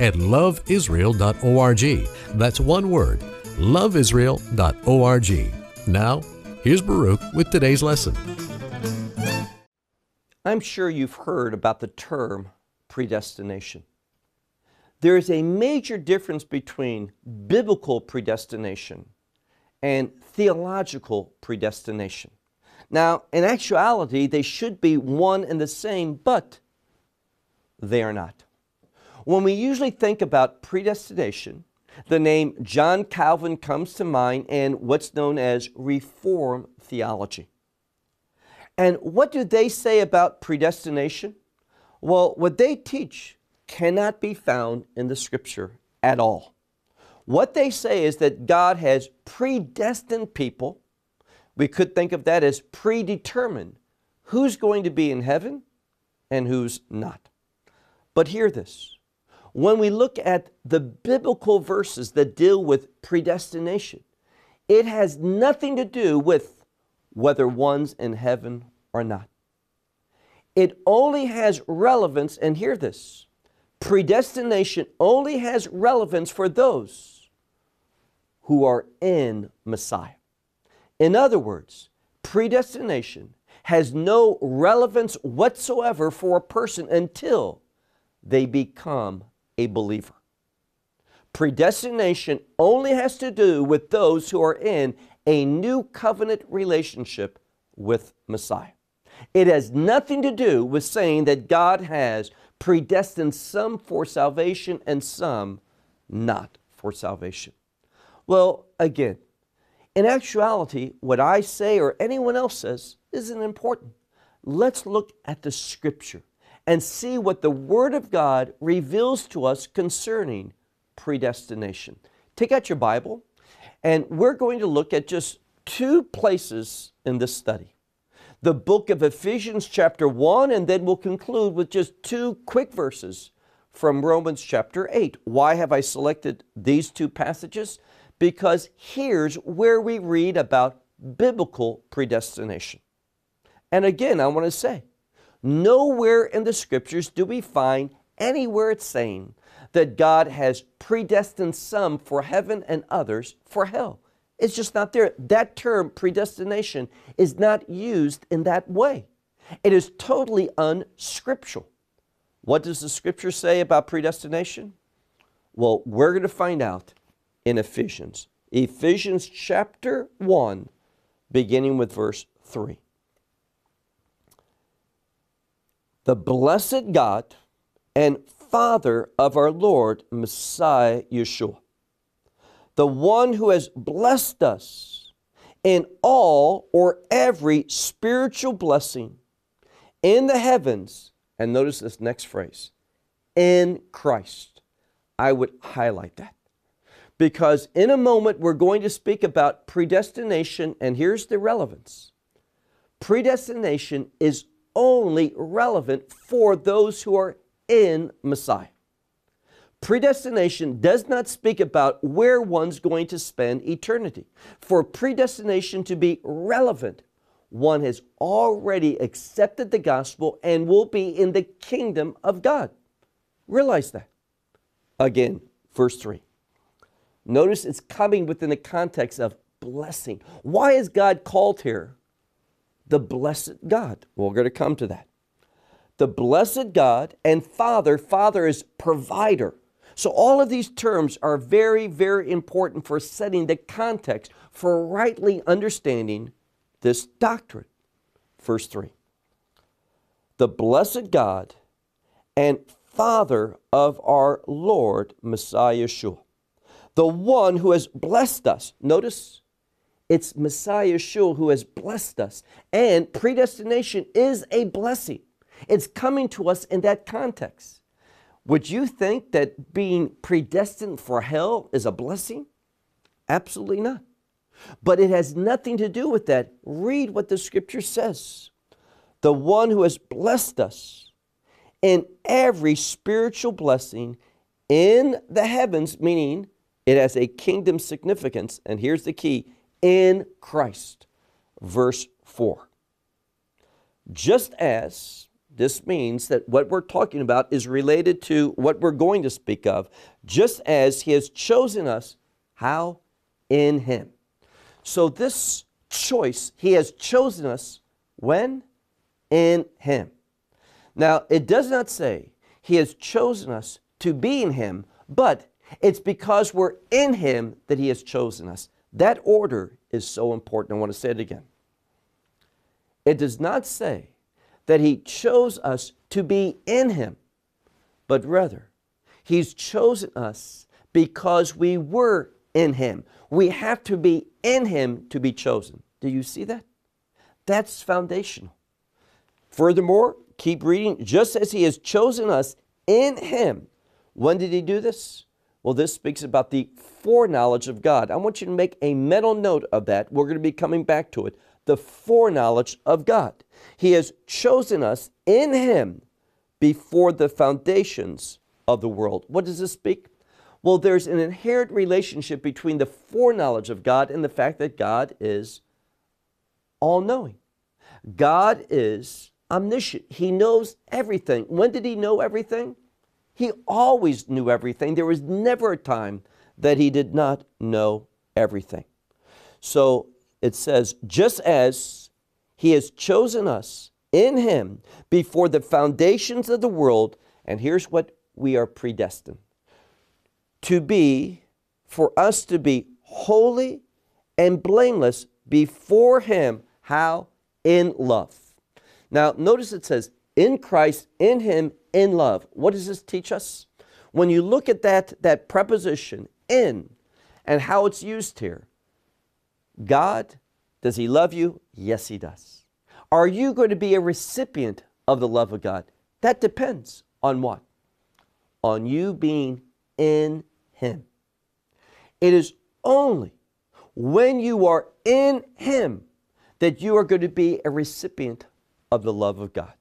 at loveisrael.org. That's one word, loveisrael.org. Now, here's Baruch with today's lesson. I'm sure you've heard about the term predestination. There is a major difference between biblical predestination and theological predestination. Now, in actuality, they should be one and the same, but they are not. When we usually think about predestination, the name John Calvin comes to mind and what's known as Reformed theology. And what do they say about predestination? Well, what they teach cannot be found in the scripture at all. What they say is that God has predestined people. We could think of that as predetermined who's going to be in heaven and who's not. But hear this when we look at the biblical verses that deal with predestination, it has nothing to do with whether one's in heaven or not. It only has relevance, and hear this predestination only has relevance for those who are in Messiah. In other words, predestination has no relevance whatsoever for a person until they become a believer. Predestination only has to do with those who are in a new covenant relationship with Messiah. It has nothing to do with saying that God has predestined some for salvation and some not for salvation. Well, again, in actuality, what I say or anyone else says isn't important. Let's look at the scripture and see what the Word of God reveals to us concerning predestination. Take out your Bible, and we're going to look at just two places in this study the book of Ephesians, chapter 1, and then we'll conclude with just two quick verses from Romans chapter 8. Why have I selected these two passages? Because here's where we read about biblical predestination. And again, I want to say, Nowhere in the scriptures do we find anywhere it's saying that God has predestined some for heaven and others for hell. It's just not there. That term, predestination, is not used in that way. It is totally unscriptural. What does the scripture say about predestination? Well, we're going to find out in Ephesians. Ephesians chapter 1, beginning with verse 3. The blessed God and Father of our Lord Messiah Yeshua, the one who has blessed us in all or every spiritual blessing in the heavens. And notice this next phrase in Christ. I would highlight that because in a moment we're going to speak about predestination, and here's the relevance predestination is only relevant for those who are in Messiah. Predestination does not speak about where one's going to spend eternity. For predestination to be relevant, one has already accepted the gospel and will be in the kingdom of God. Realize that. Again, verse 3. Notice it's coming within the context of blessing. Why is God called here the blessed God. We're going to come to that. The blessed God and Father, Father is provider. So, all of these terms are very, very important for setting the context for rightly understanding this doctrine. Verse 3 The blessed God and Father of our Lord Messiah Yeshua, the one who has blessed us. Notice it's Messiah Yeshua who has blessed us. And predestination is a blessing. It's coming to us in that context. Would you think that being predestined for hell is a blessing? Absolutely not. But it has nothing to do with that. Read what the scripture says. The one who has blessed us in every spiritual blessing in the heavens, meaning it has a kingdom significance. And here's the key in Christ. Verse 4. Just as this means that what we're talking about is related to what we're going to speak of, just as He has chosen us, how? In Him. So, this choice, He has chosen us when? In Him. Now, it does not say He has chosen us to be in Him, but it's because we're in Him that He has chosen us. That order is so important. I want to say it again. It does not say that He chose us to be in Him, but rather, He's chosen us because we were in Him. We have to be in Him to be chosen. Do you see that? That's foundational. Furthermore, keep reading, just as He has chosen us in Him. When did He do this? Well, this speaks about the foreknowledge of God. I want you to make a mental note of that. We're going to be coming back to it. The foreknowledge of God. He has chosen us in Him before the foundations of the world. What does this speak? Well, there's an inherent relationship between the foreknowledge of God and the fact that God is all knowing. God is omniscient. He knows everything. When did He know everything? He always knew everything. There was never a time that He did not know everything. So it says, just as He has chosen us in Him before the foundations of the world, and here's what we are predestined to be, for us to be holy and blameless before Him. How? In love. Now, notice it says, in Christ, in Him, in love. What does this teach us? When you look at that, that preposition, in, and how it's used here, God, does He love you? Yes, He does. Are you going to be a recipient of the love of God? That depends on what? On you being in him. It is only when you are in Him that you are going to be a recipient of the love of God.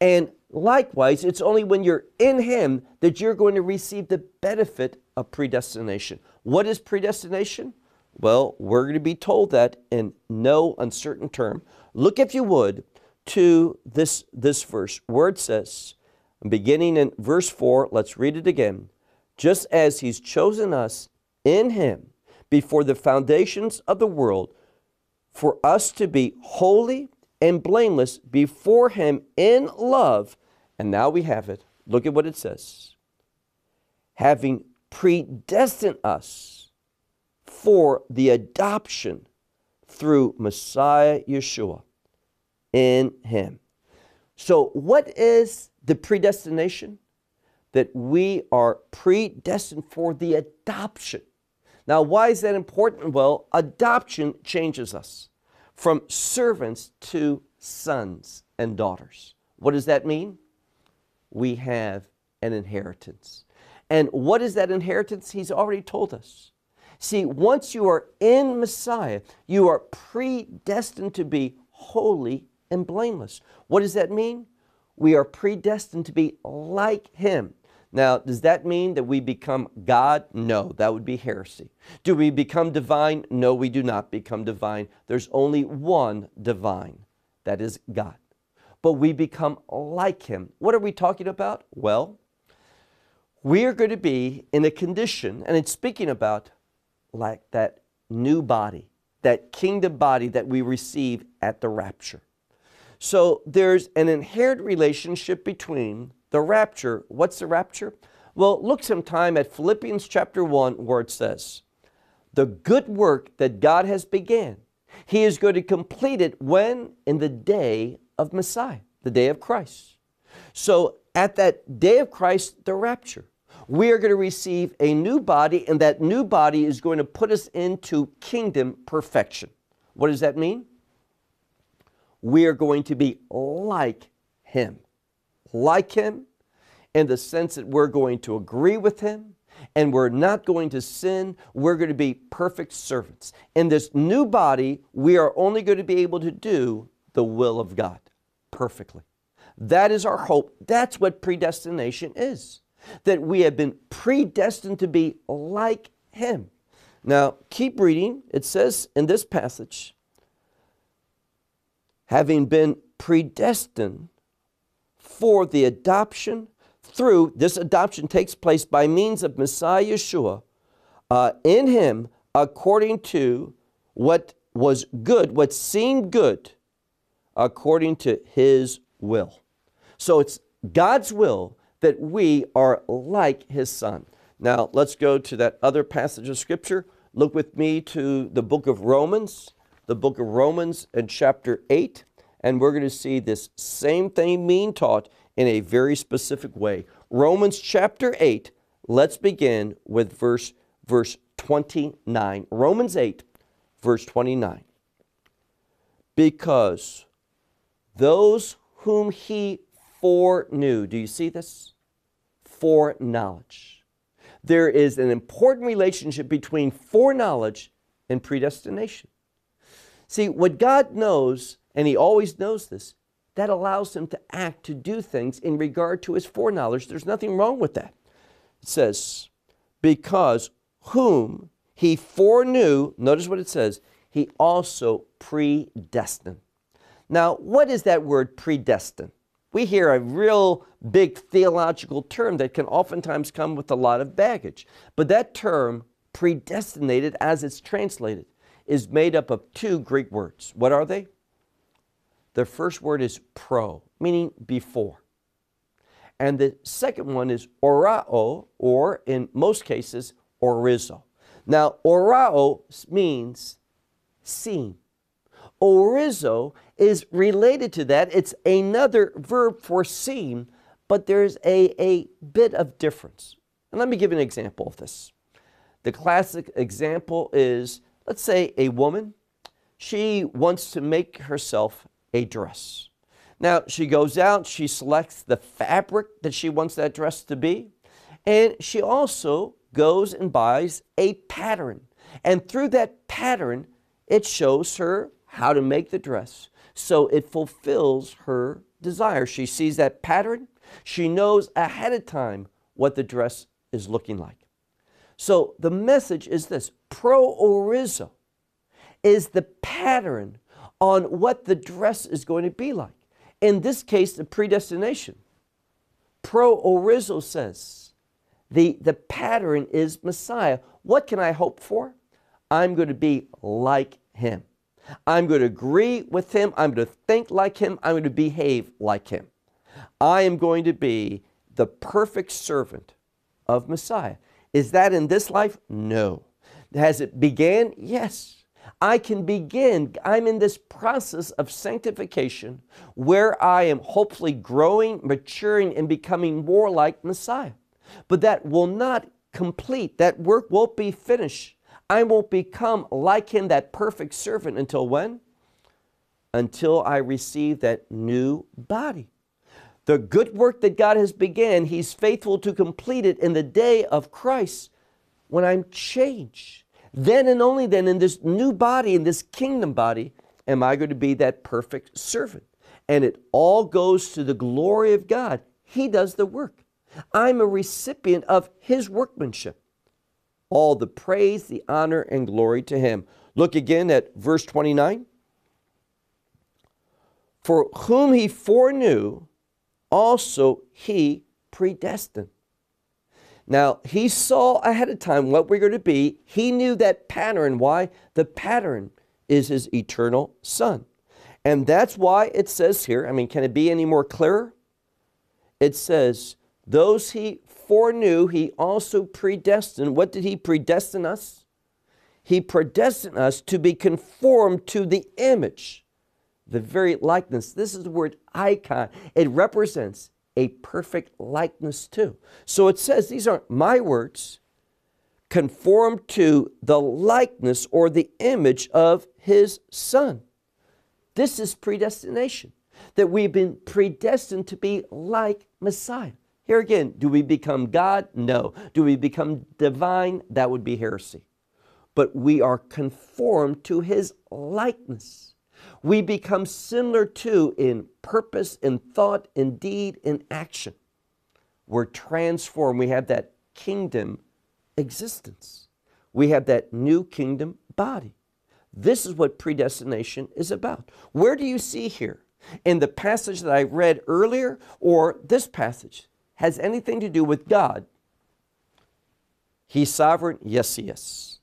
And likewise, it's only when you're in Him that you're going to receive the benefit of predestination. What is predestination? Well, we're going to be told that in no uncertain term. Look, if you would, to this, this verse where it says, beginning in verse 4, let's read it again just as He's chosen us in Him before the foundations of the world for us to be holy and blameless before Him in love. And now we have it. Look at what it says. Having predestined us for the adoption through Messiah Yeshua in Him. So, what is the predestination? that we are predestined for the adoption. Now, why is that important? Well, adoption changes us from servants to sons and daughters. What does that mean? We have an inheritance. And what is that inheritance? He's already told us. See, once you are in Messiah, you are predestined to be holy and blameless. What does that mean? We are predestined to be like Him. Now, does that mean that we become God? No, that would be heresy. Do we become divine? No, we do not become divine. There's only one divine, that is God. But we become like Him. What are we talking about? Well, we are going to be in a condition, and it's speaking about like that new body, that kingdom body that we receive at the rapture. So there's an inherent relationship between the rapture, what's the rapture? Well, look sometime at Philippians chapter 1 where it says, The good work that God has began, He is going to complete it when? In the day of Messiah, the day of Christ. So at that day of Christ, the rapture, we are going to receive a new body, and that new body is going to put us into kingdom perfection. What does that mean? We are going to be like Him like him in the sense that we're going to agree with Him and we're not going to sin. We're going to be perfect servants. In this new body, we are only going to be able to do the will of God perfectly. That is our hope. That's what predestination is. That we have been predestined to be like Him. Now, keep reading. It says in this passage, having been predestined for the adoption through, this adoption takes place by means of Messiah Yeshua, uh, in Him according to what was good, what seemed good, according to His will. So it's God's will that we are like His Son. Now, let's go to that other passage of Scripture. Look with me to the book of Romans, the book of Romans and chapter 8, and we're going to see this same thing being taught in a very specific way. Romans chapter 8, let's begin with verse, verse 29. Romans 8, verse 29. Because those whom he foreknew, do you see this? Foreknowledge. There is an important relationship between foreknowledge and predestination. See, what God knows, and He always knows this, that allows Him to act, to do things in regard to His foreknowledge. There's nothing wrong with that. It says, because whom He foreknew, notice what it says, He also predestined. Now, what is that word predestined? We hear a real big theological term that can oftentimes come with a lot of baggage. But that term, predestinated as it's translated, is made up of two Greek words. What are they? The first word is pro, meaning before. And the second one is orao, or in most cases, orizo. Now, orao means seen. Orizo is related to that. It's another verb for seen, but there's a, a bit of difference. And let me give an example of this. The classic example is let's say a woman, she wants to make herself a dress. Now, she goes out, she selects the fabric that she wants that dress to be, and she also goes and buys a pattern. And through that pattern, it shows her how to make the dress so it fulfills her desire. She sees that pattern, she knows ahead of time what the dress is looking like. So the message is this pro-orizo is the pattern on what the dress is going to be like. In this case, the predestination. Pro-orizo says the, the pattern is Messiah. What can I hope for? I'm going to be like him. I'm going to agree with him. I'm going to think like him. I'm going to behave like him. I am going to be the perfect servant of Messiah. Is that in this life? No. Has it began? Yes. I can begin. I'm in this process of sanctification where I am hopefully growing, maturing, and becoming more like Messiah. But that will not complete. That work won't be finished I won't become like him, that perfect servant, until when? Until I receive that new body. The good work that God has began, He's faithful to complete it in the day of Christ when I'm changed. Then and only then, in this new body, in this kingdom body, am I going to be that perfect servant. And it all goes to the glory of God. He does the work. I'm a recipient of His workmanship all the praise, the honor, and glory to him. Look again at verse 29. For whom he foreknew, also he predestined. Now, he saw ahead of time what we're going to be. He knew that pattern. Why? The pattern is his eternal Son. And that's why it says here, I mean, can it be any more clearer? It says, Those he foreknew, he also predestined. What did he predestine us? He predestined us to be conformed to the image, the very likeness. This is the word icon. It represents a perfect likeness too. So it says, these aren't my words, conform to the likeness or the image of his son. This is predestination, that we've been predestined to be like Messiah. Here again, do we become God? No. Do we become divine? That would be heresy. But we are conformed to his likeness. We become similar to in purpose, in thought, in deed, in action. We're transformed. We have that kingdom existence. We have that new kingdom body. This is what predestination is about. Where do you see here? In the passage that I read earlier or this passage? Has anything to do with God? He's sovereign? Yes, he is.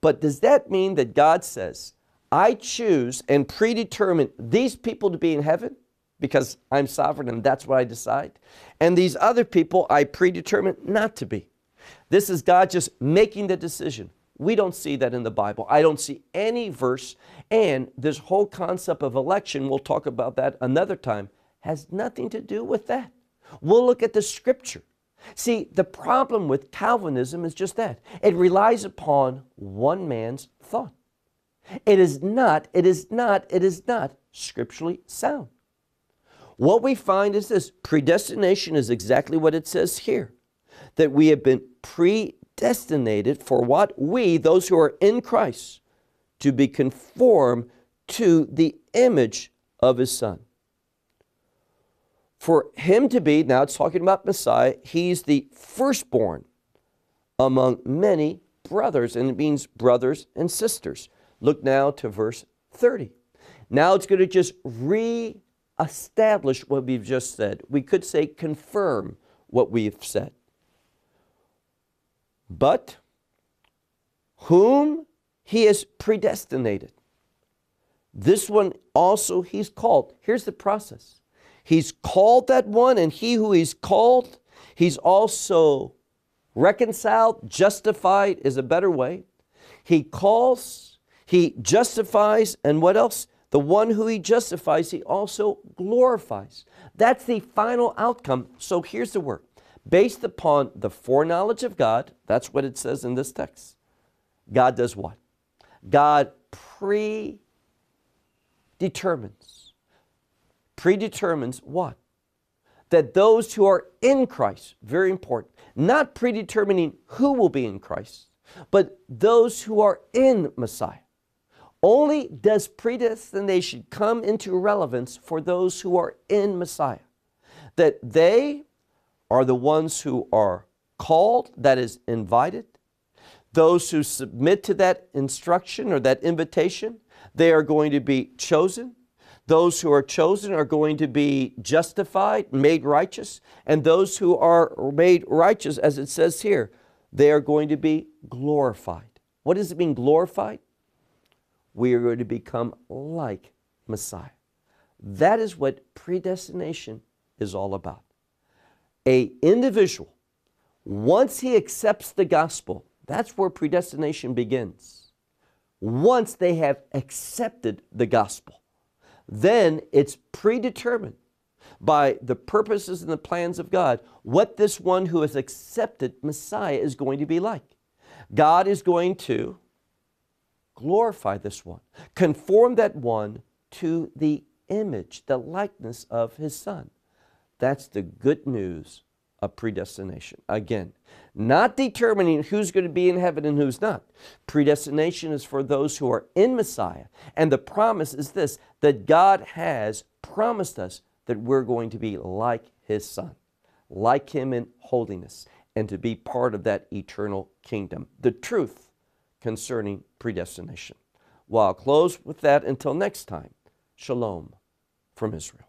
But does that mean that God says, I choose and predetermine these people to be in heaven because I'm sovereign and that's what I decide? And these other people I predetermine not to be. This is God just making the decision. We don't see that in the Bible. I don't see any verse. And this whole concept of election, we'll talk about that another time, has nothing to do with that. We'll look at the scripture. See, the problem with Calvinism is just that it relies upon one man's thought. It is not, it is not, it is not scripturally sound. What we find is this predestination is exactly what it says here that we have been predestinated for what? We, those who are in Christ, to be conformed to the image of His Son. For Him to be, now it's talking about Messiah, He's the firstborn among many brothers, and it means brothers and sisters. Look now to verse 30. Now it's going to just re establish what we've just said. We could say confirm what we've said. But whom he has predestinated, this one also he's called. Here's the process He's called that one, and he who he's called, he's also reconciled, justified is a better way. He calls, he justifies, and what else? The one who he justifies, he also glorifies. That's the final outcome. So here's the word based upon the foreknowledge of God, that's what it says in this text. God does what? God predetermines. Predetermines what? That those who are in Christ, very important, not predetermining who will be in Christ, but those who are in Messiah. Only does predestination come into relevance for those who are in Messiah. That they are the ones who are called, that is, invited. Those who submit to that instruction or that invitation, they are going to be chosen. Those who are chosen are going to be justified, made righteous. And those who are made righteous, as it says here, they are going to be glorified. What does it mean, glorified? We are going to become like Messiah. That is what predestination is all about a individual, once he accepts the gospel, that's where predestination begins. Once they have accepted the gospel, then it's predetermined by the purposes and the plans of God what this one who has accepted Messiah is going to be like. God is going to glorify this one, conform that one to the image, the likeness of his Son. That's the good news of predestination. Again, not determining who's going to be in heaven and who's not. Predestination is for those who are in Messiah. And the promise is this that God has promised us that we're going to be like His Son, like Him in holiness, and to be part of that eternal kingdom. The truth concerning predestination. Well, I'll close with that until next time. Shalom from Israel.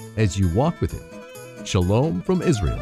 as you walk with Him. Shalom from Israel.